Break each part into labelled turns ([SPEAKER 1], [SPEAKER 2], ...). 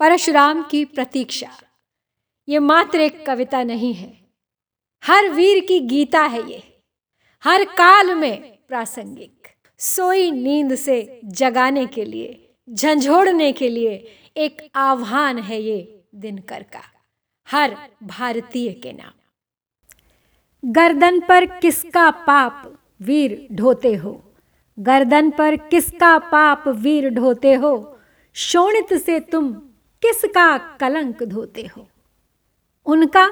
[SPEAKER 1] परशुराम की प्रतीक्षा। ये मात्र एक कविता नहीं है। हर वीर की गीता है ये। हर काल में प्रासंगिक। सोई नींद से जगाने के लिए, झंझोड़ने के लिए एक आह्वान है ये दिनकर का। हर भारतीय के नाम। गर्दन पर किसका पाप वीर ढोते हो? गर्दन पर किसका पाप वीर ढोते हो? शोणित से तुम किसका कलंक धोते हो? उनका,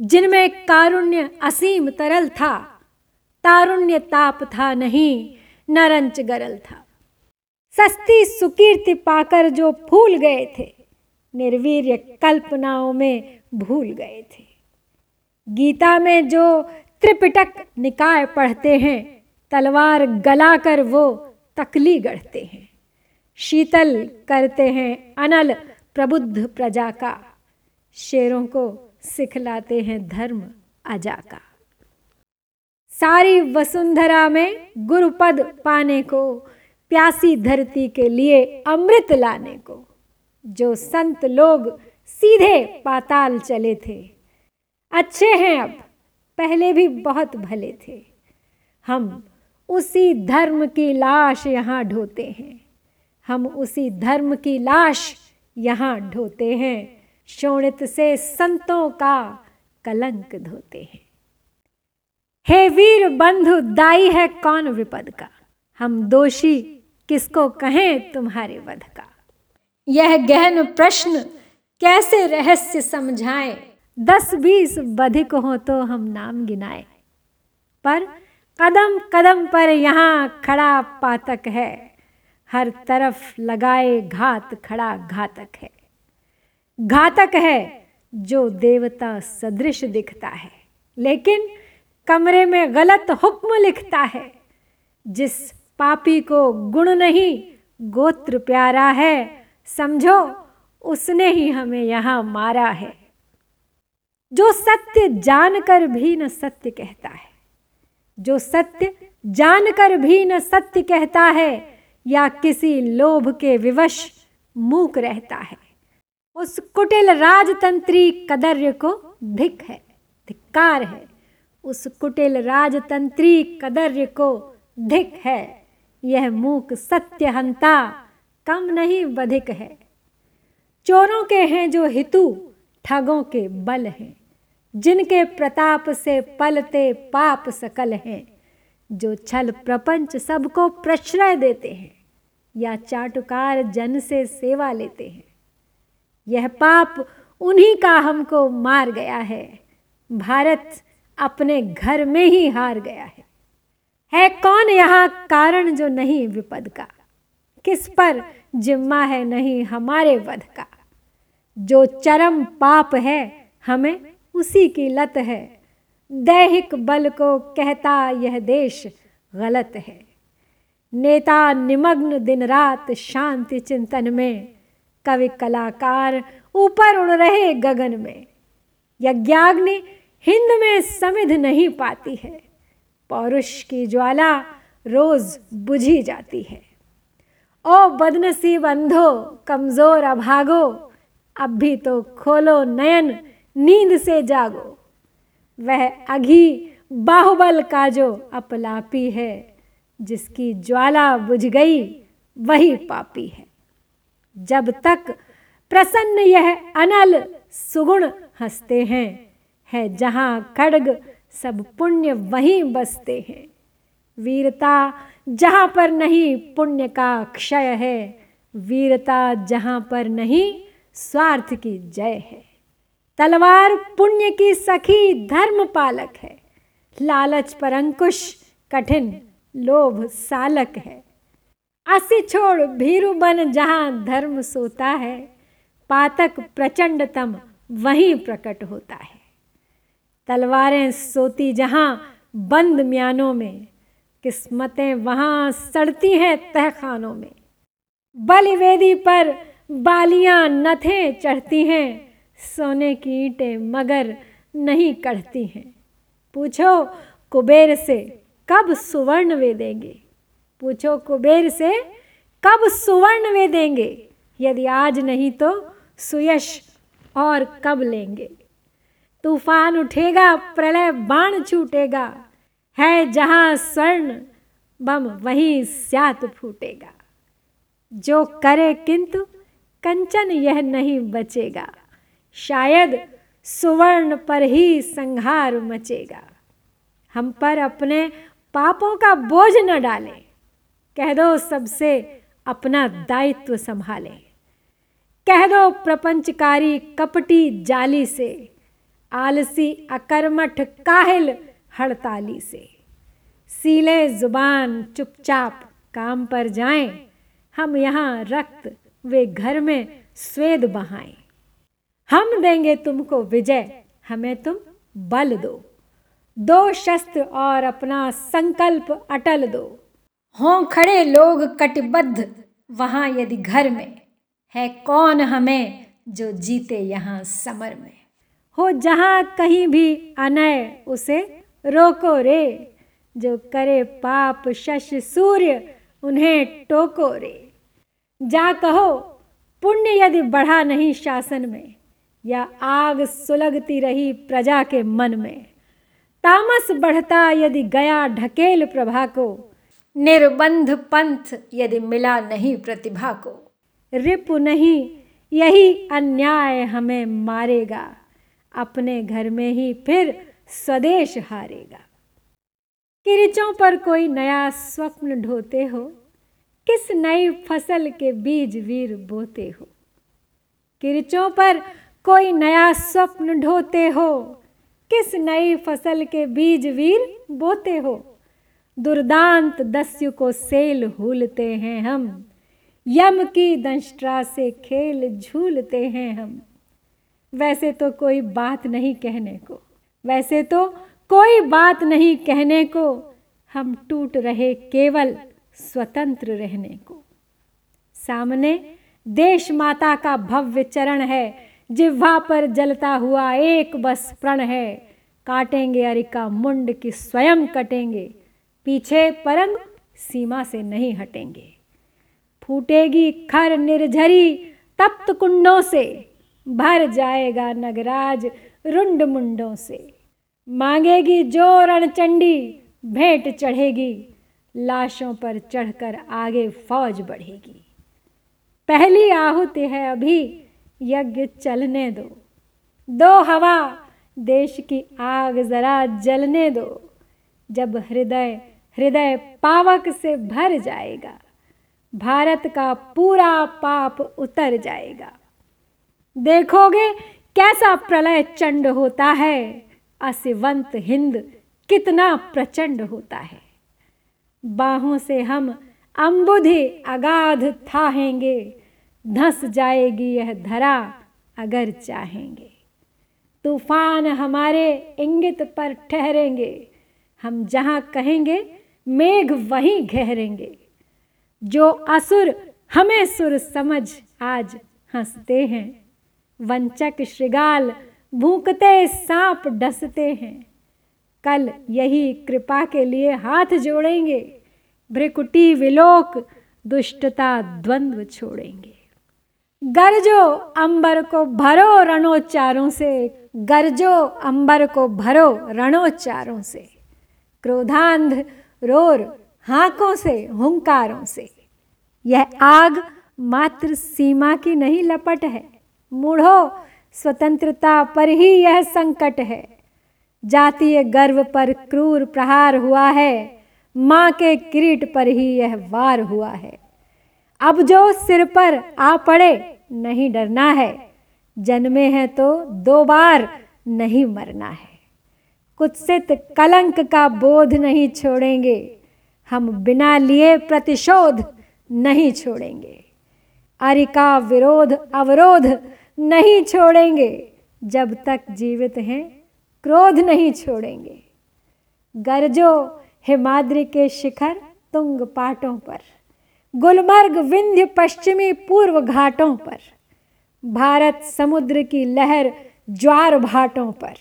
[SPEAKER 1] जिनमें कारुण्य असीम तरल था, तारुण्य ताप था नहीं, नरंच गरल था। सस्ती सुकीर्ति पाकर जो फूल गए थे, निर्वीर्य कल्पनाओं में भूल गए थे। गीता में जो त्रिपिटक निकाय पढ़ते हैं, तलवार गलाकर वो तकली गढ़ते हैं। शीतल करते हैं अनल प्रबुद्ध प्रजा का। शेरों को सिखलाते हैं धर्म अजा का। सारी वसुंधरा में गुरुपद पाने को, प्यासी धरती के लिए अमृत लाने को, जो संत लोग सीधे पाताल चले थे। अच्छे हैं अब, पहले भी बहुत भले थे। हम उसी धर्म की लाश यहाँ ढोते हैं। हम उसी धर्म की लाश यहाँ ढोते हैं। शोणित से संतों का कलंक धोते हैं। हे वीर बंधु, दाई है कौन विपद का? हम दोषी किसको कहें तुम्हारे वध का? यह गहन प्रश्न कैसे रहस्य समझाएँ? दस बीस बधिक हो तो हम नाम गिनाए। पर कदम कदम पर यहाँ खड़ा पातक है। हर तरफ़ लगाए घात खड़ा घातक है। घातक है जो देवता सदृश दिखता है, लेकिन कमरे में गलत हुक्म लिखता है। जिस पापी को गुण नहीं, गोत्र प्यारा है, समझो उसने ही हमें यहाँ मारा है। जो सत्य जानकर भी न सत्य कहता है, जो सत्य जानकर भी न सत्य कहता है या किसी लोभ के विवश मूक रहता है। उस कुटिल राजतंत्री कदर्य को धिक है, धिक्कार है। उस कुटिल राजतंत्री कदर्य को धिक है। यह मूक सत्यहंता कम नहीं बधिक है। चोरों के हैं जो हितु, ठगों के बल हैं। जिनके प्रताप से पलते पाप सकल हैं। जो छल प्रपंच सबको प्रश्रय देते हैं। या चाटुकार जन से सेवा लेते हैं। यह पाप उन्हीं का हमको मार गया है। भारत अपने घर में ही हार गया है। है कौन यहाँ कारण जो नहीं विपद का? किस पर जिम्मा है नहीं हमारे वध का? जो चरम पाप है हमें उसी की लत है। दैहिक बल को कहता यह देश गलत है। नेता निमग्न दिन रात शांति चिंतन में। कवि कलाकार ऊपर उड़ रहे गगन में। यज्ञाग्नि हिंद में समिध नहीं पाती है। पौरुष की ज्वाला रोज बुझी जाती है। ओ बदनसीब अंधो कमज़ोर अभागो, अब भी तो खोलो नयन, नींद से जागो। वह अघी बाहुबल का जो अपलापी है। जिसकी ज्वाला बुझ गई, वही पापी है। जब तक प्रसन्न यह अनल सुगुण हँसते हैं, है जहाँ खड़ग सब पुण्य वहीं बसते हैं। वीरता जहाँ पर नहीं पुण्य का क्षय है, वीरता जहाँ पर नहीं स्वार्थ की जय है। तलवार पुण्य की सखी धर्म पालक है, लालच पर अंकुश कठिन लोभ सालक है। असी छोड़ भीरु बन जहाँ धर्म सोता है, पातक प्रचंडतम वहीं प्रकट होता है। तलवारें सोती जहाँ बंद म्यानों में, किस्मतें वहाँ सड़ती हैं तहखानों में। बलिवेदी पर बालियाँ नथें चढ़ती हैं, सोने की ईंटें मगर नहीं कढ़ती हैं। पूछो कुबेर से कब सुवर्ण वे देंगे? पूछो कुबेर से, कब सुवर्ण वे देंगे? यदि आज नहीं तो सुयश और कब लेंगे? तूफ़ान उठेगा, प्रलय बाण छूटेगा। है जहाँ स्वर्ण, बम वहीं स्यात फूटेगा। जो करे किंतु कंचन यह नहीं बचेगा। शायद सुवर्ण पर ही संहार मचेगा। हम पर अपने पापों का बोझ न डालें। कह दो सबसे अपना दायित्व संभाले। कह दो प्रपंचकारी कपटी जाली से, आलसी अकर्मठ काहिल हड़ताली से। सीले ज़ुबान चुपचाप काम पर जाएँ, हम यहाँ रक्त वे घर में स्वेद बहाएँ। हम देंगे तुमको विजय, हमें तुम बल दो। दो शस्त्र और अपना संकल्प अटल दो। हों खड़े लोग कटिबद्ध, वहाँ यदि घर में, है कौन हमें जो जीते यहाँ समर में? हो जहाँ कहीं भी अनय उसे, रोको रे, जो करे पाप शश सूर्य, उन्हें टोको रे। जा कहो, पुण्य यदि बढ़ा नहीं शासन में, या आग सुलगती रही प्रजा के मन में। तामस बढ़ता यदि गया ढकेल प्रभा को, निर्बंध पंथ यदि मिला नहीं प्रतिभा को। रिपु नहीं, यही अन्याय हमें मारेगा, अपने घर में ही फिर स्वदेश हारेगा। किरचों पर कोई नया स्वप्न ढोते हो, किस नई फ़सल के बीज वीर बोते हो? किरचों पर कोई नया स्वप्न ढोते हो किस नई फ़सल के बीज वीर बोते हो? दुर्दांत दस्यु को सेल भूलते हैं हम। यम की दंष्ट्रा से खेल झूलते हैं हम। वैसे तो कोई बात नहीं कहने को। वैसे तो कोई बात नहीं कहने को। हम टूट रहे केवल स्वतंत्र रहने को। सामने देश माता का भव्य चरण है। जिह्वा पर जलता हुआ एक बस प्रण है। काटेंगे अरिका मुंड की स्वयं कटेंगे। पीछे परंग सीमा से नहीं हटेंगे। फूटेगी खर निर्झरी तप्त कुंडों से। भर जाएगा नगराज रुंड मुंडों से। मांगेगी जो रणचंडी, भेंट चढ़ेगी। लाशों पर चढ़कर आगे फौज बढ़ेगी। पहली आहुति है अभी। यज्ञ चलने दो। दो हवा, देश की आग जरा जलने दो। जब हृदय हृदय पावक से भर जाएगा, भारत का पूरा पाप उतर जाएगा। देखोगे कैसा प्रलय चंड होता है, असिवंत हिंद कितना प्रचंड होता है। बाहों से हम अम्बुधि अगाध थाहेंगे धस जाएगी यह धरा अगर चाहेंगे। तूफ़ान हमारे इंगित पर ठहरेंगे। हम जहाँ कहेंगे, मेघ वहीं गहरेंगे। जो असुर हमें सुर समझ आज हँसते हैं। वंचक श्रृगाल भूकते सांप डसते हैं। कल यही कृपा के लिए हाथ जोड़ेंगे। भ्रिकुटी विलोक दुष्टता द्वंद्व छोड़ेंगे। गरजो अंबर को भरो रणोच्चारों से। गरजो अंबर को भरो रणोच्चारों से। क्रोधांध रोर हाकों से, हुंकारों से। यह आग मात्र सीमा की नहीं लपट है। मूढ़ो स्वतंत्रता पर ही यह संकट है। जातीय गर्व पर क्रूर प्रहार हुआ है। माँ के किरीट पर ही यह वार हुआ है। अब जो सिर पर आ पड़े नहीं डरना है। जन्मे हैं तो दो बार नहीं मरना है। कुत्सित कलंक का बोध नहीं छोड़ेंगे। हम बिना लिए प्रतिशोध नहीं छोड़ेंगे। अरिका विरोध, अवरोध नहीं छोड़ेंगे। जब तक जीवित हैं, क्रोध नहीं छोड़ेंगे। गरजो हिमाद्री के शिखर तुंग पाटों पर। गुलमर्ग विंध्य पश्चिमी पूर्व घाटों पर, भारत समुद्र की लहर ज्वार भाटों पर,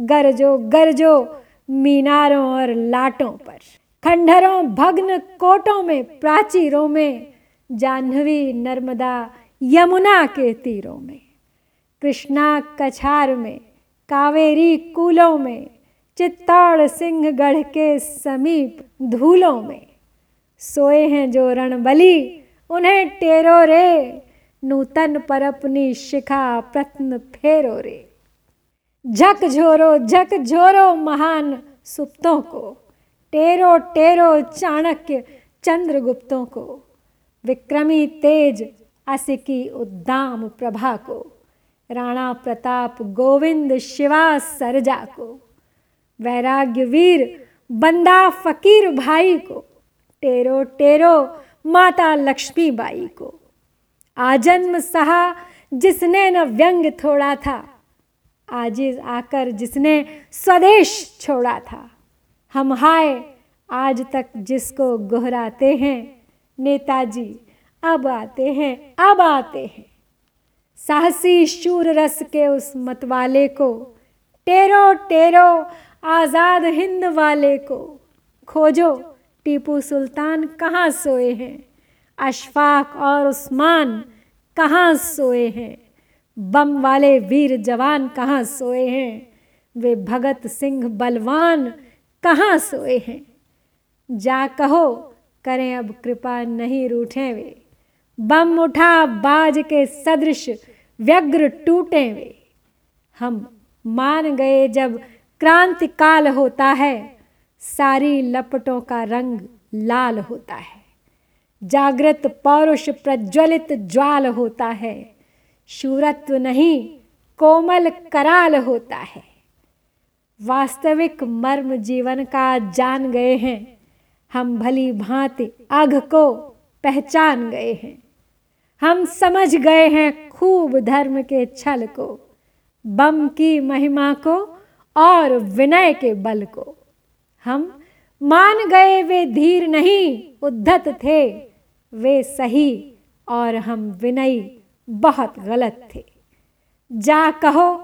[SPEAKER 1] गरजो गरजो मीनारों और लाटों पर, खंडहरों भग्न कोटों में, प्राचीरों में, जाह्नवी नर्मदा यमुना के तीरों में, कृष्णा कछार में, कावेरी कूलों में, चित्तौड़ सिंहगढ़ के समीप धूलों में। सोए हैं जो रणबली, उन्हें टेरो रे। नूतन पर अपनी शिखा प्रत्न फेरो रे। झक झोरो झक झोरो महान सुप्तों को। टेरो टेरो चाणक्य चंद्रगुप्तों को। विक्रमी तेज असिकी उद्दाम प्रभा को। राणा प्रताप गोविंद शिवा सरजा को। वैराग्य वीर बंदा फकीर भाई को। टेरो टेरो माता लक्ष्मी बाई को आजन्म सहा जिसने न व्यंग थोड़ा था आज आकर जिसने स्वदेश छोड़ा था। हम हाय आज तक जिसको गोहराते हैं, नेताजी अब आते हैं, अब आते हैं। साहसी शूर रस के उस मतवाले को टेरो टेरो आज़ाद हिंद वाले को। खोजो टीपू सुल्तान कहाँ सोए हैं? अशफाक और उस्मान कहाँ सोए हैं? बम वाले वीर जवान कहाँ सोए हैं? वे भगत सिंह बलवान कहाँ सोए हैं? जा कहो, करें अब कृपा, नहीं रूठे वे। बम उठा, बाज के सदृश व्यग्र टूटे वे। हम मान गए जब क्रांति काल होता है सारी लपटों का रंग लाल होता है। जागृत पौरुष प्रज्वलित ज्वाल होता है। शूरत्व नहीं, कोमल कराल होता है। वास्तविक मर्म जीवन का जान गए हैं। हम भली भांति अघ को पहचान गए हैं। हम समझ गए हैं खूब धर्म के छल को, बम की महिमा को और विनय के बल को। हम मान गए वे धीर नहीं, उद्धत थे। वे सही और हम विनयी, बहुत गलत थे। जा कहो,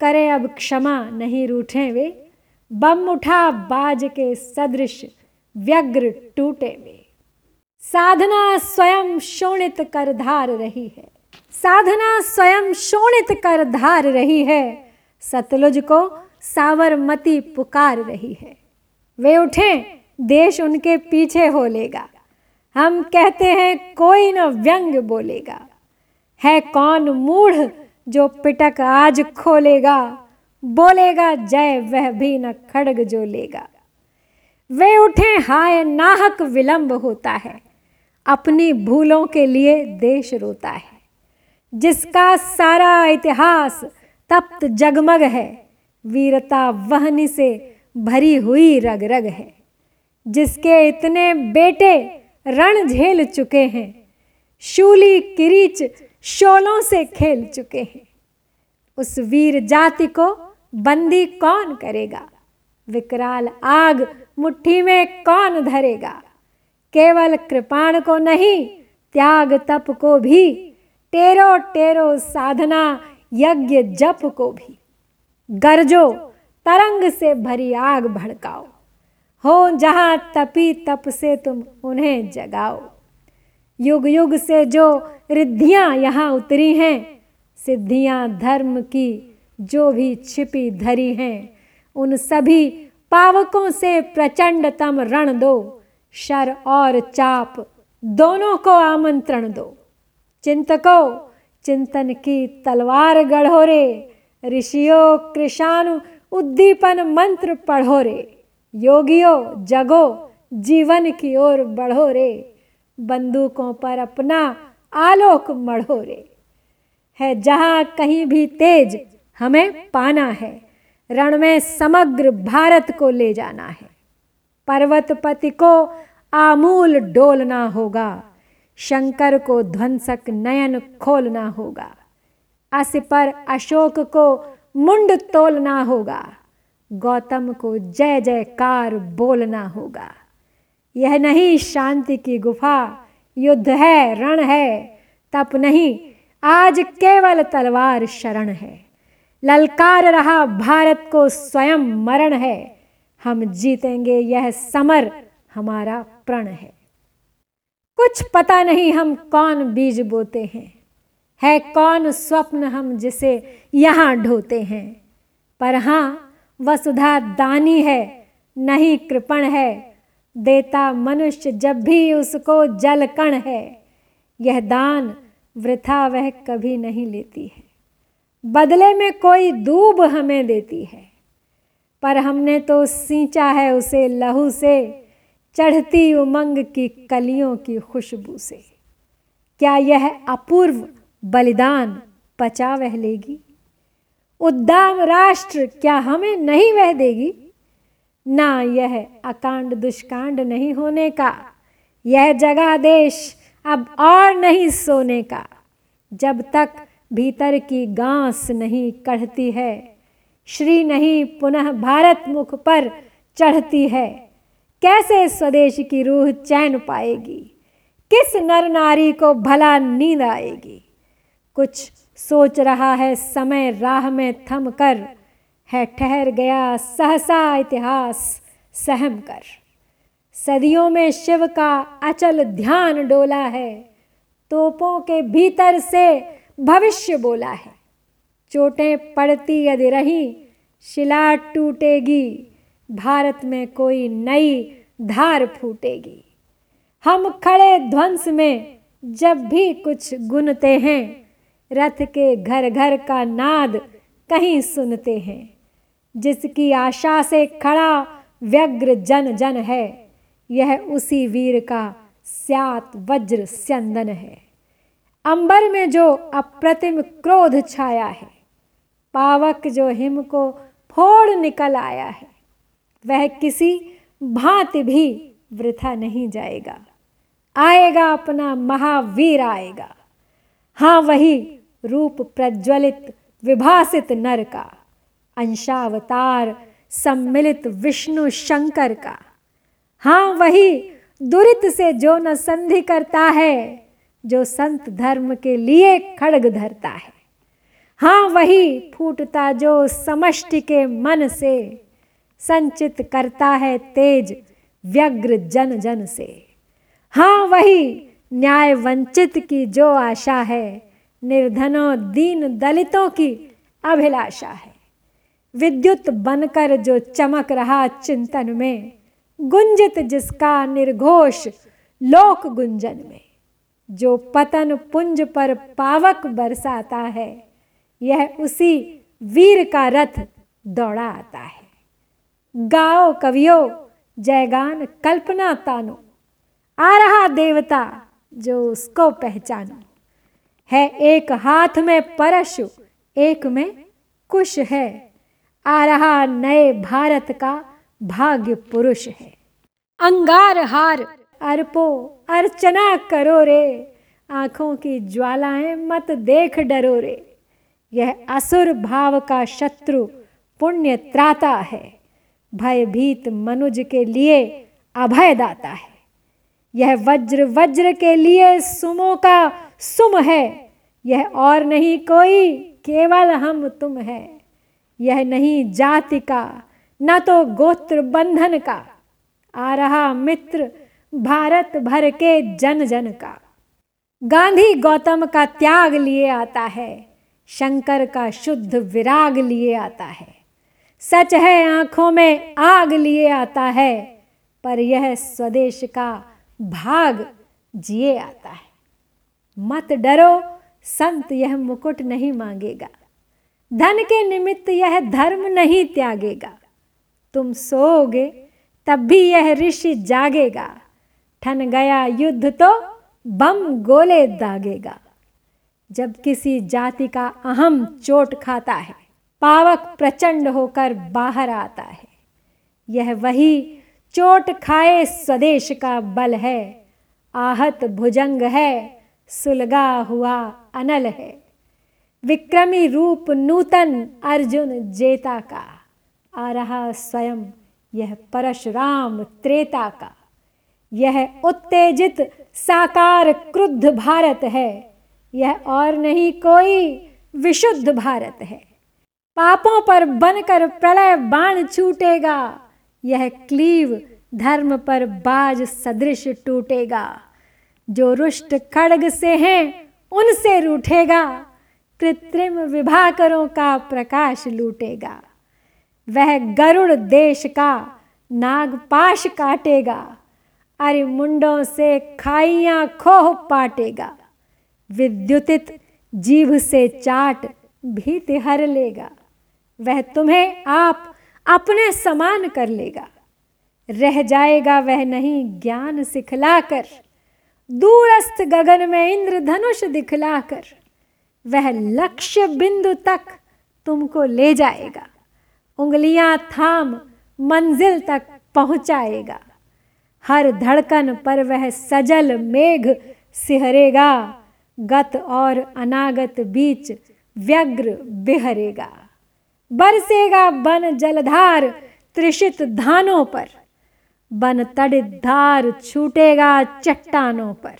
[SPEAKER 1] करे अब क्षमा नहीं रूठे वे। बम उठा बाज के सदृश, व्यग्र टूटे वे। साधना स्वयं शोणित कर धार रही है। साधना स्वयं शोणित कर धार रही है। सतलुज को सावरमती पुकार रही है। वे उठे, देश उनके पीछे हो लेगा। हम कहते हैं, कोई न व्यंग बोलेगा। है कौन मूढ़ जो पिटक आज खोलेगा? बोलेगा, जय वह भी न खड़ग जो लेगा। वे उठे, हाय नाहक विलंब होता है। अपनी भूलों के लिए देश रोता है। जिसका सारा इतिहास तप्त जगमग है, वीरता वहनी से भरी हुई रग रग है, जिसके इतने बेटे रण झेल चुके हैं, शूली किरीच शोलों से खेल चुके हैं। उस वीर जाति को बंदी कौन करेगा? विकराल आग मुट्ठी में कौन धरेगा? केवल कृपाण को नहीं, त्याग तप को भी टेरो टेरो साधना यज्ञ जप को भी। गरजो तरंग से भरी आग भड़काओ। हो जहाँ तपी तप से तुम उन्हें जगाओ। युग युग से जो रिद्धियाँ यहाँ उतरी हैं, सिद्धियाँ धर्म की जो भी छिपी धरी हैं, उन सभी पावकों से प्रचंडतम रण दो। शर और चाप दोनों को आमंत्रण दो। चिंतको, चिंतन की तलवार गढ़ो रे ऋषियों कृषाणु उद्दीपन मंत्र पढ़ो रे। योगियो, जगो, जीवन की ओर बढ़ो रे। बंदूकों पर अपना आलोक मढ़ो रे। है जहाँ कहीं भी तेज, हमें पाना है। रण में समग्र भारत को ले जाना है। पर्वतपति को आमूल डोलना होगा। शंकर को ध्वंसक नयन खोलना होगा। अस पर अशोक को मुंड तोलना होगा। गौतम को जय जयकार बोलना होगा। यह नहीं शांति की गुफा, युद्ध है, रण है। तप नहीं, आज केवल तलवार शरण है। ललकार रहा भारत को स्वयं मरण है। हम जीतेंगे यह समर, हमारा प्रण है। कुछ पता नहीं हम कौन बीज बोते हैं। है कौन स्वप्न हम जिसे यहाँ ढोते हैं? पर हाँ वसुधा दानी है, नहीं कृपण है। देता मनुष्य जब भी उसको जल कण है। यह दान वृथा वह कभी नहीं लेती है। बदले में कोई दूब हमें देती है। पर हमने तो सींचा है उसे लहू से, चढ़ती उमंग की कलियों की खुशबू से। क्या यह अपूर्व बलिदान पचा वह लेगी। उद्दाम राष्ट्र क्या हमें नहीं वह देगी? ना यह अकांड दुष्कांड नहीं होने का। यह जगह देश अब और नहीं सोने का। जब तक भीतर की गांस नहीं कढ़ती है, श्री नहीं पुनः भारत मुख पर चढ़ती है। कैसे स्वदेश की रूह चैन पाएगी? किस नर नारी को भला नींद आएगी? कुछ सोच रहा है, समय राह में थम कर। है ठहर गया सहसा इतिहास सहम कर। सदियों में शिव का अचल ध्यान डोला है, तोपों के भीतर से भविष्य बोला है। चोटें पड़ती यदि रही शिला टूटेगी, भारत में कोई नई धार फूटेगी। हम खड़े ध्वंस में जब भी कुछ गुनते हैं रथ के घर घर का नाद कहीं सुनते हैं। जिसकी आशा से खड़ा व्यग्र जन जन है, यह उसी वीर का स्यात वज्र स्यंदन है। अंबर में जो अप्रतिम क्रोध छाया है, पावक जो हिम को फोड़ निकल आया है, वह किसी भांति भी वृथा नहीं जाएगा। आएगा अपना महावीर आएगा। हाँ वही रूप प्रज्वलित विभासित नर का, अंशावतार सम्मिलित विष्णु शंकर का। हाँ वही दुरित से जो न संधि करता है, जो संत धर्म के लिए खड़ग धरता है। हाँ वही फूटता जो समष्टि के मन से, संचित करता है तेज व्यग्र जन जन से। हाँ वही न्याय वंचित की जो आशा है निर्धनों दीन दलितों की अभिलाषा है। विद्युत बनकर जो चमक रहा चिंतन में, गुंजित जिसका निर्घोष लोक गुंजन में। जो पतन पुंज पर पावक बरसाता है, यह उसी वीर का रथ दौड़ा आता है। गाओ कवियो, जयगान कल्पना तानो, आ रहा देवता जो उसको पहचानो। है एक हाथ में परशु, एक में कुश है। आ रहा नए भारत का भाग्य पुरुष है। अंगार हार, अर्पो अर्चना करो रे। आँखों की ज्वालाएँ मत देख डरो रे। यह असुर भाव का शत्रु पुण्य त्राता है। भयभीत मनुज के लिए अभय दाता है। यह वज्र वज्र के लिए सुमो का सुम है। यह और नहीं कोई, केवल हम तुम है। यह नहीं जाति का, न तो गोत्र बंधन का। आ रहा मित्र भारत भर के जन जन का। गांधी गौतम का त्याग लिए आता है। शंकर का शुद्ध विराग लिए आता है। सच है आँखों में आग लिए आता है। पर यह स्वदेश का भाग जिए आता है। मत डरो, संत यह मुकुट नहीं मांगेगा। धन के निमित्त यह धर्म नहीं त्यागेगा। तुम सोओगे, तब भी यह ऋषि जागेगा। ठन गया युद्ध तो बम गोले दागेगा। जब किसी जाति का अहम चोट खाता है, पावक प्रचंड होकर बाहर आता है। यह वही चोट खाए स्वदेश का बल है। आहत भुजंग है सुलगा हुआ अनल है। विक्रमी रूप नूतन अर्जुन जेता का। आ रहा स्वयं यह परशुराम त्रेता का। यह उत्तेजित, साकार, क्रुद्ध भारत है। यह और नहीं कोई विशुद्ध भारत है। पापों पर बनकर प्रलय बाण छूटेगा। यह क्लीव धर्म पर बाज सदृश टूटेगा। जो रुष्ट खड़ग से हैं, उनसे रूठेगा। कृत्रिम विभाकरों का प्रकाश लूटेगा। वह गरुड़ देश का नागपाश काटेगा। अरे मुंडों से खाइया खोह पाटेगा। विद्युतित जीभ से चाट भीति हर लेगा। वह तुम्हें आप अपने समान कर लेगा। रह जाएगा वह नहीं ज्ञान सिखलाकर। दूरस्थ गगन में इंद्र इंद्रधनुष दिखलाकर, वह लक्ष्य बिंदु तक तुमको ले जाएगा। उंगलियाँ थाम, मंजिल तक पहुंचाएगा। हर धड़कन पर वह सजल मेघ सिहरेगा। गत और अनागत बीच व्यग्र बिहरेगा। बरसेगा बन जलधार, त्रिषित धानों पर। बन धार छूटेगा चट्टानों पर।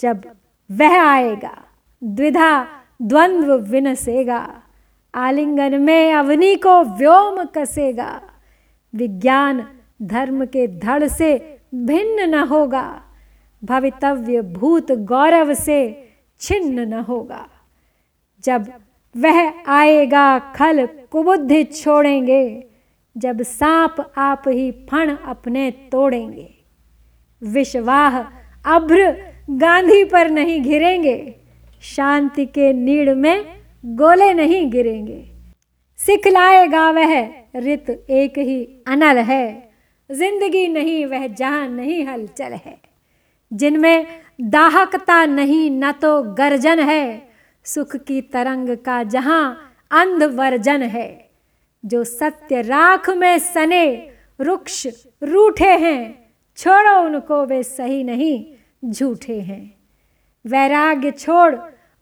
[SPEAKER 1] जब वह आएगा, द्विधा द्वंद्व विनसेगा, आलिंगन में अवनी को व्योम कसेगा, विज्ञान धर्म के धड़ से भिन्न न होगा, भवितव्य भूत गौरव से छिन्न न होगा। जब वह आएगा, खल कुबुद्धि छोड़ेंगे जब सांप आप ही फण अपने तोड़ेंगे। विश्वाह अभ्र गांधी पर नहीं घिरेंगे। शांति के नीड़ में गोले नहीं गिरेंगे। सिखलाएगा वह रित एक ही अनल है। ज़िंदगी नहीं, वह जहाँ नहीं हलचल है। जिनमें दाहकता नहीं, न तो गर्जन है। सुख की तरंग का जहाँ अंध वर्जन है। जो सत्य राख में सने, रुक्ष रूठे हैं, छोड़ो उनको वे सही नहीं, झूठे हैं। वैराग्य छोड़,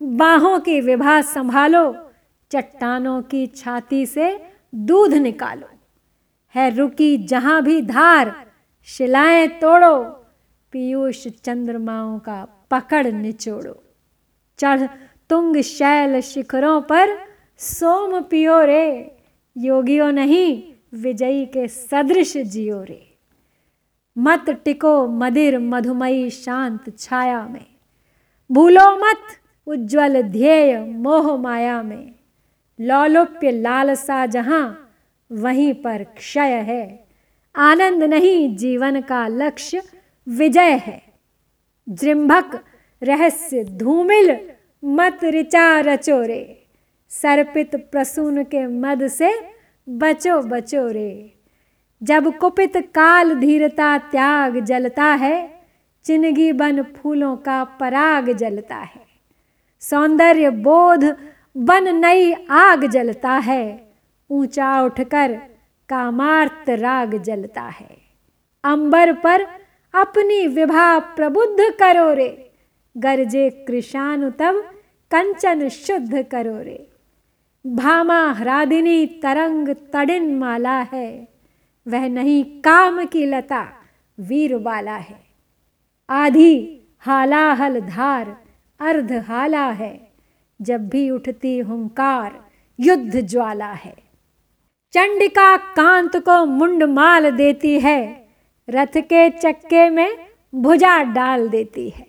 [SPEAKER 1] बाहों की विभा संभालो, चट्टानों की छाती से दूध निकालो। है रुकी जहाँ भी धार, शिलाएँ तोड़ो, पीयूष चंद्रमाओं का पकड़ निचोड़ो। चढ़ तुंग शैल शिखरों पर सोम पियो रे योगियों नहीं, विजयी के सदृश जियो रे। मत टिको मदिर मधुमयी शांत छाया में। भूलो मत, उज्जवल ध्येय मोह माया में। लौलुप्य लालसा जहाँ, वहीं पर क्षय है। आनंद नहीं, जीवन का लक्ष्य विजय है। जृंभक, रहस्य धूमिल, मत रिचा रचो रे। सर्पित प्रसून के मद से बचो बचो रे। जब कुपित काल धीरता त्याग जलता है, चिनगी बन फूलों का पराग जलता है। सौंदर्य बोध बन नई आग जलता है, ऊँचा उठकर कामार्थ राग जलता है। अंबर पर अपनी विभा प्रबुद्ध करो रे, गरजे कृषानु तब कंचन शुद्ध करो रे। भामा हरादिनी तरंग तड़िन माला है। वह नहीं काम की लता वीर वाला है। आधी हालाहल धार, अर्ध हाला है। जब भी उठती हुंकार, युद्ध ज्वाला है। चंडिका कांत को मुंड माल देती है। रथ के चक्के में भुजा डाल देती है।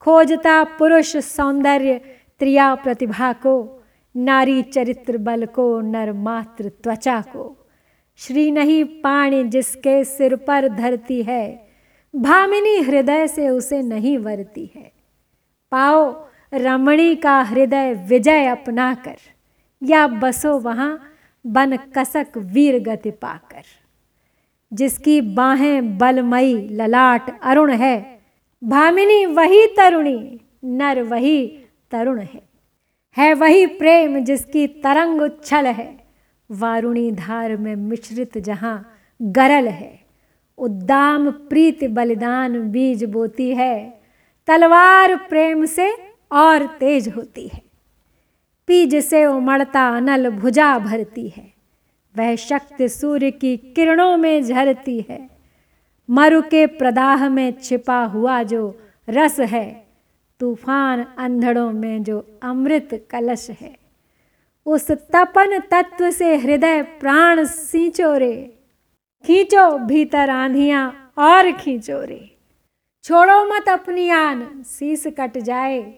[SPEAKER 1] खोजता पुरुष सौंदर्य, त्रिया प्रतिभा को नारी चरित्र बल को, नर मात्र त्वचा को। श्री नहीं पाणी जिसके सिर पर धरती है, भामिनी हृदय से उसे नहीं वरती है। पाओ, रमणी का हृदय विजय अपना कर या बसो वहाँ बन कसक वीर गति पाकर। जिसकी बाहें बलमयी ललाट अरुण है, भामिनी वही तरुणी, नर वही तरुण है। है वही प्रेम जिसकी तरंग उच्छल है। वारुणी धार में मिश्रित जहाँ गरल है। उद्दाम प्रीत बलिदान बीज बोती है। तलवार प्रेम से और तेज होती है। पीज से उमड़ता अनल भुजा भरती है। वह शक्ति सूर्य की किरणों में झरती है। मरु के प्रदाह में छिपा हुआ जो रस है। तूफ़ान अंधड़ों में जो अमृत कलश है। उस तपन तत्व से हृदय प्राण सींचो रे। खींचो भीतर आंधियाँ और खींचो रे। छोड़ो मत अपनी आन, शीस कट जाए।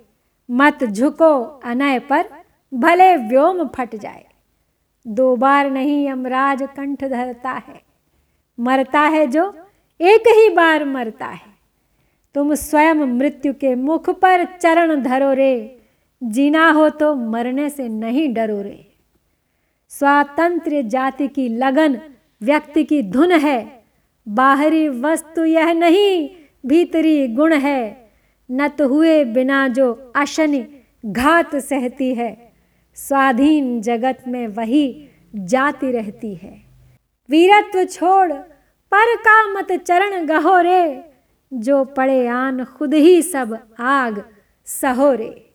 [SPEAKER 1] मत झुको अनय पर, भले व्योम फट जाए। दो बार नहीं यमराज कंठ धरता है। मरता है जो, एक ही बार मरता है। तुम स्वयं मृत्यु के मुख पर चरण धरो रे। जीना हो तो मरने से नहीं डरो रे। स्वातंत्र जाति की लगन, व्यक्ति की धुन है। बाहरी वस्तु यह नहीं, भीतरी गुण है। नत हुए बिना जो अशनि घात सहती है। स्वाधीन जगत में वही जाति रहती है। वीरत्व छोड़, पर का मत चरण गहोरे जो पड़े आन खुद ही सब आग सहोरे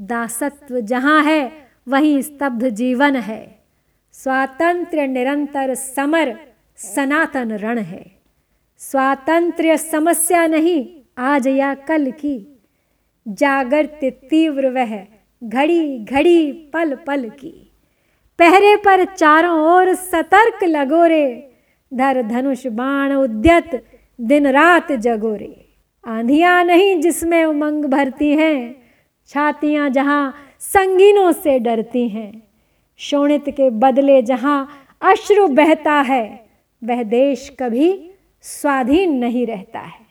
[SPEAKER 1] दासत्व जहाँ है, वहीं स्तब्ध जीवन है। स्वातंत्र्य निरंतर समर, सनातन रण है। स्वातंत्र्य समस्या नहीं, आज या कल की। जागृत तीव्र वह, घड़ी घड़ी पल पल की। पहरे पर चारों ओर सतर्क लगोरे धर धनुष बाण उद्यत दिन रात जगोरे। आंधियाँ नहीं जिसमें उमंग भरती हैं, छातियाँ जहाँ संगीनों से डरती हैं। शोणित के बदले जहाँ अश्रु बहता है, वह देश कभी स्वाधीन नहीं रहता है।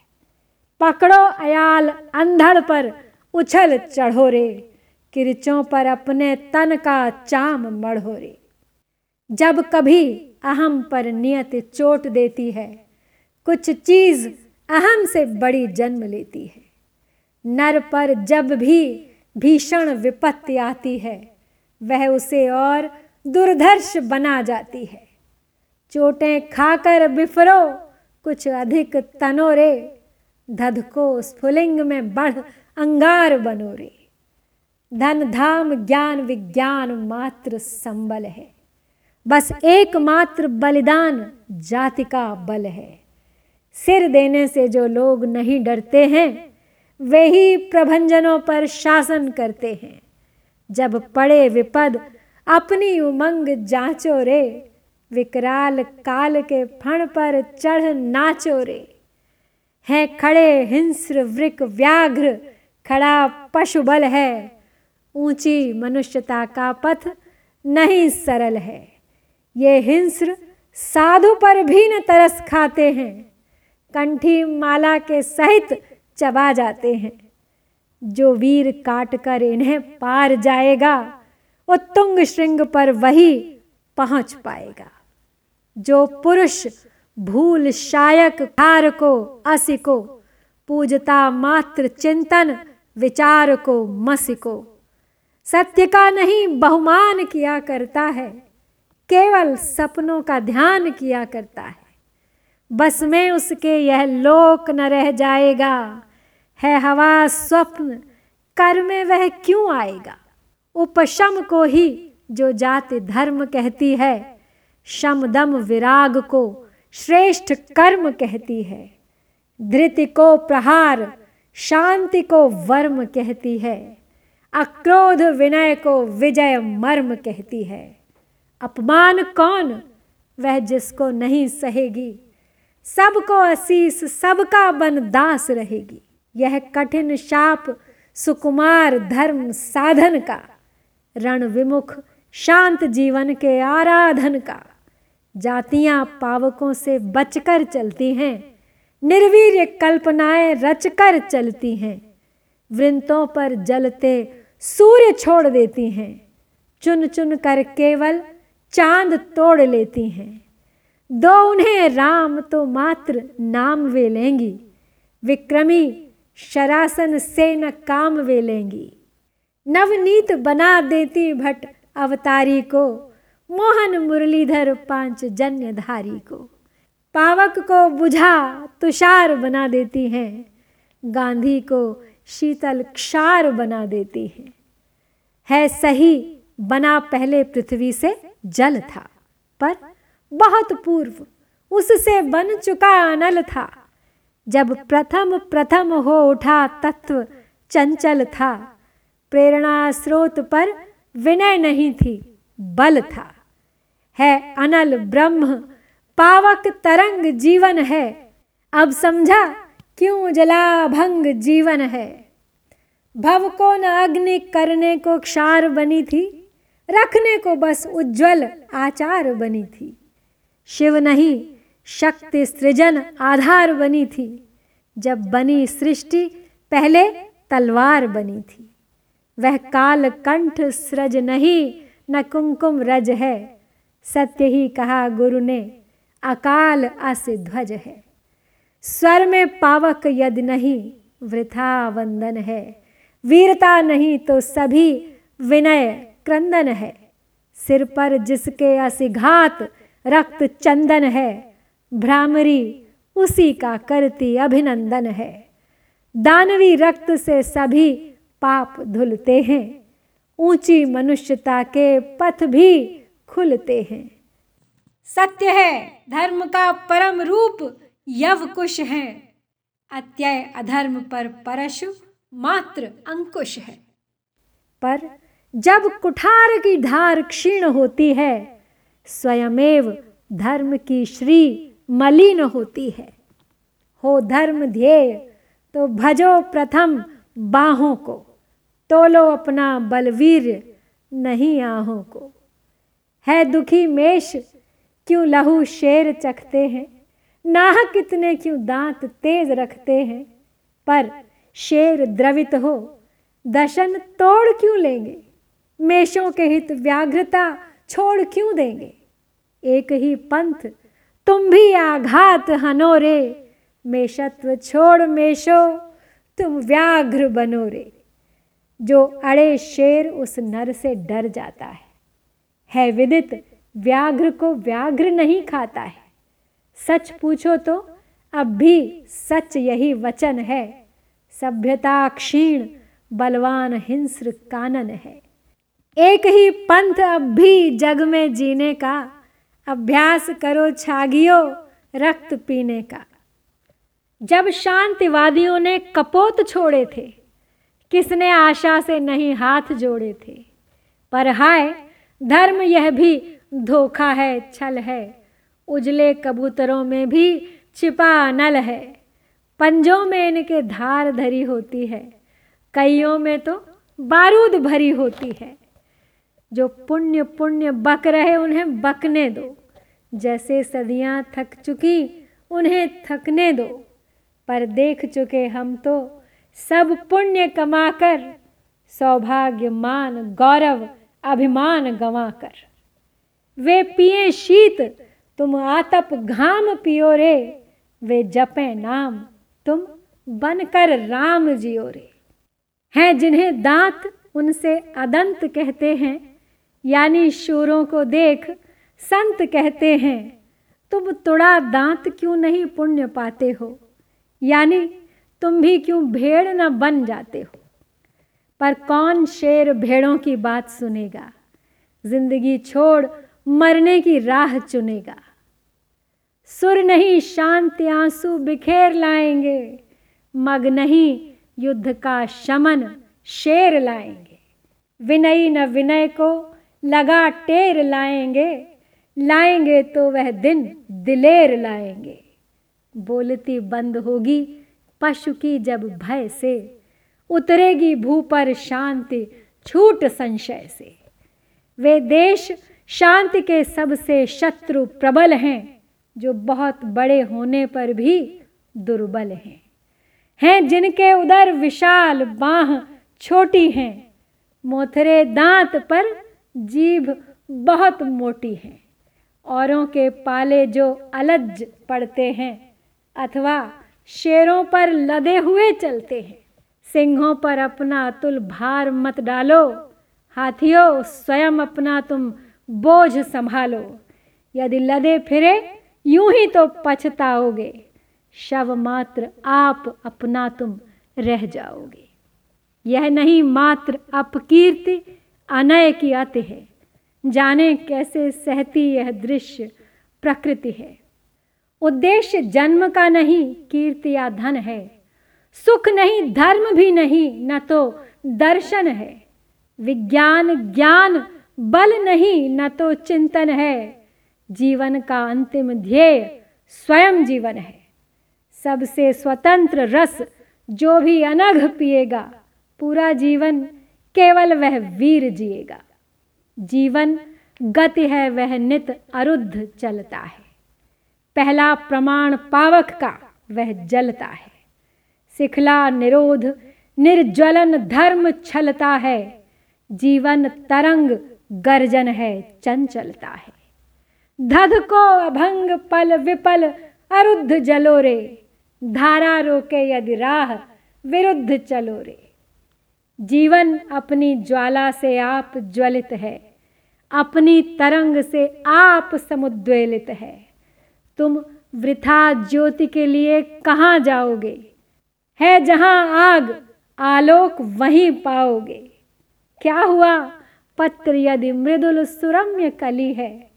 [SPEAKER 1] पकड़ो अयाल अंधड़ पर उछल चढ़ो रे किरचों पर अपने तन का चाम मढ़ो रे जब कभी अहम पर नियत चोट देती है कुछ चीज़ अहम से बड़ी जन्म लेती है। नर पर जब भी भीषण विपत्ति आती है, वह उसे और दुर्धर्ष बना जाती है। चोटें खाकर बिफरो कुछ अधिक तनोरे, धधको स्फुलिंग में बढ़ अंगार बनोरे। धन धाम ज्ञान विज्ञान मात्र संबल है। बस एकमात्र बलिदान जाति का बल है। सिर देने से जो लोग नहीं डरते हैं, वे ही प्रभंजनों पर शासन करते हैं। जब पड़े विपद, अपनी उमंग जांचो रे। विकराल काल के फण पर चढ़ नाचो रे। है खड़े हिंस्र वृक व्याघ्र, खड़ा पशु बल है। ऊँची मनुष्यता का पथ नहीं सरल है। ये हिंस्र साधु पर भी न तरस खाते हैं। कंठी माला के सहित चबा जाते हैं। जो वीर काट कर इन्हें पार जाएगा उत्तुंग श्रृंग पर वही पहुँच पाएगा। जो पुरुष भूल शायक हार को, असि को, पूजता मात्र चिंतन, विचार को, मसी को, सत्य का नहीं बहुमान किया करता है, केवल सपनों का ध्यान किया करता है। बस में उसके यह लोक न रह जाएगा। है हवा स्वप्न, कर में वह क्यों आएगा? उपशम को ही जो जाति धर्म कहती है, शम दम विराग को श्रेष्ठ कर्म कहती है। धृति को प्रहार, शांति को वर्म कहती है। अक्रोध विनय को विजय मर्म कहती है। अपमान कौन? वह जिसको नहीं सहेगी। सबको असीस, सबका बन दास रहेगी। यह कठिन शाप, सुकुमार धर्म साधन का। रण विमुख, शांत जीवन के आराधन का। जातियाँ पावकों से बचकर चलती हैं। निर्वीर्य कल्पनाएँ रचकर चलती हैं। वृंतों पर जलते सूर्य छोड़ देती हैं। चुन चुन कर केवल चाँद तोड़ लेती हैं। दो उन्हें राम तो मात्र नाम वे लेंगी। विक्रमी शरासन से न काम वे लेंगी। नवनीत बना देती भट अवतारी को, मोहन मुरलीधर पाँच जन्यधारी को। पावक को बुझा तुषार बना देती हैं, गांधी को शीतल क्षार बना देती हैं। है सही, बना पहले पृथ्वी से जल था, पर बहुत पूर्व, उससे बन चुका अनल था। जब प्रथम प्रथम हो उठा तत्व, चंचल था। प्रेरणा स्रोत पर विनय नहीं थी, बल था। है अनल ब्रह्म, पावक तरंग जीवन है। अब समझा क्यों जला भंग जीवन है। भव को न अग्नि करने को क्षार बनी थी, रखने को बस उज्जवल आचार बनी थी। शिव नहीं, शक्ति सृजन आधार बनी थी। जब बनी सृष्टि, पहले तलवार बनी थी। वह काल कंठ सृज नहीं, न कुमकुम रज है। सत्य ही कहा गुरु ने, अकाल ध्वज है। स्वर में पावक यदि नहीं वृथा वंदन है। वीरता नहीं तो सभी विनय क्रंदन है। सिर पर जिसके असिघात रक्त चंदन है। भ्रामरी उसी का करती अभिनंदन है। दानवी रक्त से सभी पाप धुलते हैं। ऊँची मनुष्यता के पथ भी खुलते हैं। सत्य है, धर्म का परम रूप यव कुश है। अत्यय अधर्म पर परशु मात्र अंकुश है। पर जब कुठार की धार क्षीण होती है स्वयमेव धर्म की श्री मलिन होती है। हो धर्म ध्येय तो भजो प्रथम बाहों को, तोलो अपना बलवीर नहीं आहों को। है दुखी मेष, क्यों लहू शेर चखते हैं? नाह कितने क्यों दांत तेज रखते हैं? पर शेर द्रवित हो, दशन तोड़ क्यों लेंगे? मेषों के हित व्याघ्रता छोड़ क्यों देंगे? एक ही पंथ, तुम भी आघात हनोरे मेषत्व छोड़ मेषो तुम व्याघ्र बनो रे। जो अड़े शेर उस नर से डर जाता है है विदित व्याघ्र को व्याघ्र नहीं खाता है। सच पूछो तो अब भी सच यही वचन है। सभ्यता क्षीण, बलवान हिंस्र कानन है। एक ही पंथ अब भी जग में जीने का अभ्यास करो छागियो रक्त पीने का। जब शांतिवादियों ने कपोत छोड़े थे, किसने आशा से नहीं हाथ जोड़े थे? पर हाय, धर्म यह भी धोखा है, छल है। उजले कबूतरों में भी छिपा नल है। पंजों में इनके धार धरी होती है, कईयों में तो बारूद भरी होती है। जो पुण्य पुण्य बक रहे उन्हें बकने दो। जैसे सदियाँ थक चुकी, उन्हें थकने दो। पर देख चुके हम तो सब पुण्य कमाकर सौभाग्य मान गौरव, अभिमान गंवाकर। वे पिए शीत, तुम आतप घाम पियो रे। वे जपे नाम, तुम बनकर राम जियो रे। हैं जिन्हें दांत उनसे अदंत कहते हैं यानी शूरों को देख संत कहते हैं, तुम तुड़ा दांत क्यों नहीं पुण्य पाते हो? यानी तुम भी क्यों भेड़ न बन जाते हो? पर कौन शेर भेड़ों की बात सुनेगा? ज़िंदगी छोड़ मरने की राह चुनेगा। सुर नहीं शांति आँसू बिखेर लाएँगे, मग नहीं युद्ध का शमन शेर लाएँगे। विनयी न विनय को लगा टेर लाएँगे लाएँगे तो वह दिन दिलेर लाएँगे। बोलती बंद होगी पशु की जब भय से, उतरेगी भू पर शांति छूट संशय से। वे देश शांति के सबसे शत्रु प्रबल हैं, जो बहुत बड़े होने पर भी दुर्बल हैं। हैं जिनके उधर विशाल बाह छोटी हैं, मोथरे दांत पर जीभ बहुत मोटी है। औरों के पाले जो अलज पड़ते हैं अथवा शेरों पर लदे हुए चलते हैं। सिंहों पर अपना अतुल भार मत डालो। हाथियों, स्वयं अपना तुम बोझ संभालो। यदि लदे फिरे, यूँ ही तो पछताओगे। शव मात्र आप अपना तुम रह जाओगे। यह नहीं मात्र अपकीर्ति अनय की अति है। जाने कैसे सहती यह दृश्य प्रकृति है। उद्देश्य जन्म का नहीं, कीर्ति या धन है। सुख नहीं, धर्म भी नहीं, न तो दर्शन है। विज्ञान ज्ञान, बल नहीं, न तो चिंतन है। जीवन का अंतिम ध्येय स्वयं जीवन है। सबसे स्वतंत्र रस जो भी अनघ पिएगा, पूरा जीवन केवल वह वीर जिएगा। जीवन गति है, वह नित अरुद्ध चलता है। पहला प्रमाण पावक का वह जलता है। सिखला निरोध, निर्ज्वलन धर्म छलता है। जीवन तरंग गर्जन है, चंचलता है। धध को अभंग पल विपल, अरुद्ध जलोरे। धारा रोके यदि राह, विरुद्ध चलो रे जीवन अपनी ज्वाला से आप ज्वलित है, अपनी तरंग से आप समुद्वेलित है। तुम वृथा ज्योति के लिए कहाँ जाओगे? है जहाँ आग, आलोक वहीं पाओगे। क्या हुआ? पत्र यदि मृदुल सुरम्य कली है,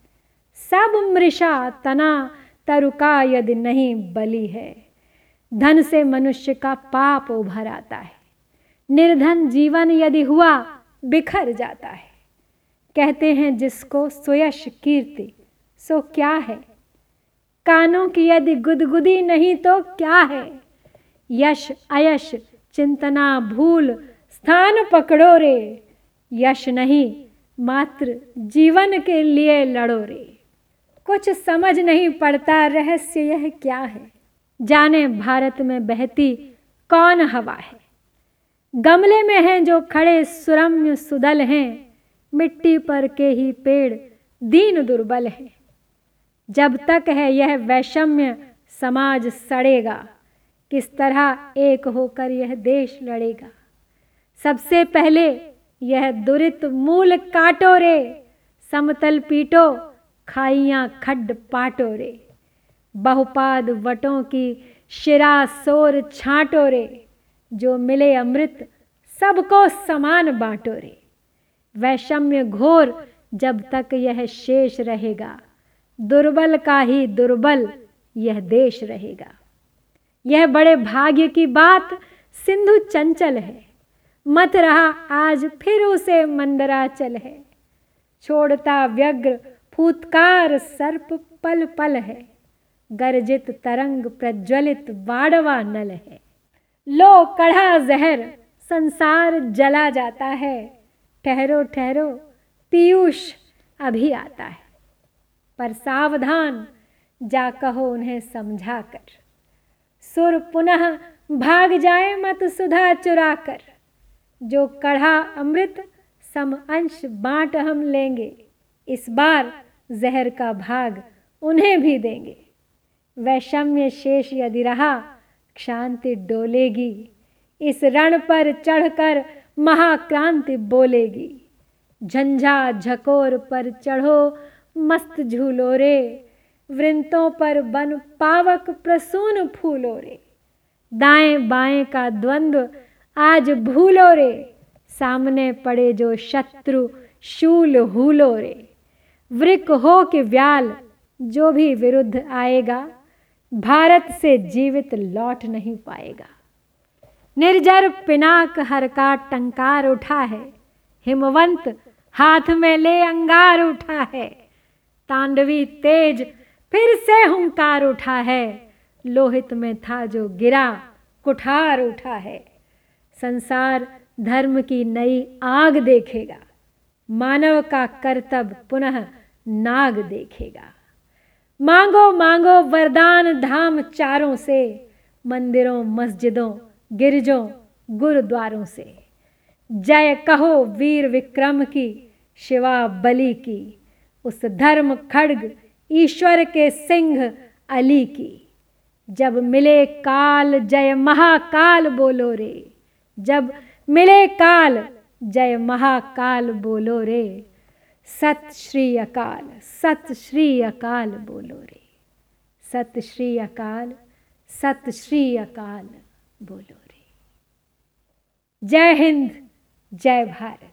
[SPEAKER 1] सब मृषा तना तरुका यदि नहीं बली है। धन से मनुष्य का पाप उभर आता है। निर्धन जीवन यदि हुआ, बिखर जाता है। कहते हैं, जिसको सुयश कीर्ति, सो क्या है? कानों की यदि गुदगुदी नहीं तो क्या है? यश, अयश, चिंतना, भूल, स्थान पकड़ो रे। यश नहीं, मात्र जीवन के लिए लड़ो रे। कुछ समझ नहीं पड़ता, रहस्य यह क्या है? जाने, भारत में बहती कौन हवा है? गमले में हैं जो खड़े सुरम्य सुदल हैं। मिट्टी पर के ही पेड़ दीन दुर्बल है। जब तक है यह वैषम्य, समाज सड़ेगा। किस तरह एक होकर यह देश लड़ेगा। सबसे पहले यह दुरित मूल काटो रे। समतल पीटो, खाइयाँ खड्ड पाटो रे। बहुपाद वटों की शिरा सोर छाटो रे। जो मिले अमृत, सबको समान बांटो रे। वैषम्य घोर जब तक यह शेष रहेगा, दुर्बल का ही दुर्बल यह देश रहेगा। यह बड़े भाग्य की बात सिंधु चंचल है। मत रहा आज फिर उसे मंदराचल है। छोड़ता व्यग्र फूतकार सर्प पल पल है। गर्जित तरंग प्रज्वलित वाड़वा नल है। लो कढ़ा जहर, संसार जला जाता है। ठहरो ठहरो, पीयूष अभी आता है। पर सावधान, जा कहो उन्हें समझा कर सुर पुनः भाग जाए मत सुधा चुरा कर जो कढ़ा अमृत, सम अंश बांट हम लेंगे। इस बार जहर का भाग उन्हें भी देंगे। वैषम्य शेष यदि रहा क्षांति डोलेगी। इस रण पर चढ़कर महाक्रांति बोलेगी। झंझा झकोर पर चढ़ो, मस्त झूलो रे। वृंतों पर बन पावक प्रसून फूलो रे। दाएँ बाएँ का द्वंद्व आज भूलो रे। सामने पड़े जो शत्रु, शूल हूलो रे। वृक हो के व्याल, जो भी विरुद्ध आएगा भारत से जीवित लौट नहीं पाएगा। निर्जर पिनाक हर का टंकार उठा है। हिमवंत हाथ में ले अंगार उठा है। तांडवी तेज फिर से हुंकार उठा है। लोहित में था जो गिरा, कुठार उठा है। संसार धर्म की नई आग देखेगा। मानव का कर्तव्य पुनः नाग देखेगा। मांगो मांगो वरदान धाम चारों से, मंदिरों, मस्जिदों, गिरजों, गुरुद्वारों से। जय कहो वीर विक्रम की, शिवा बलि की, उस धर्म खड्ग ईश्वर के सिंह अली की। जब मिले काल, जय महाकाल बोलो रे। जब मिले काल, जय महाकाल बोलो रे। सत श्री अकाल, सत श्री अकाल बोलो रे। सत श्री अकाल, सत श्री अकाल बोलो रे। जय हिंद, जय भारत।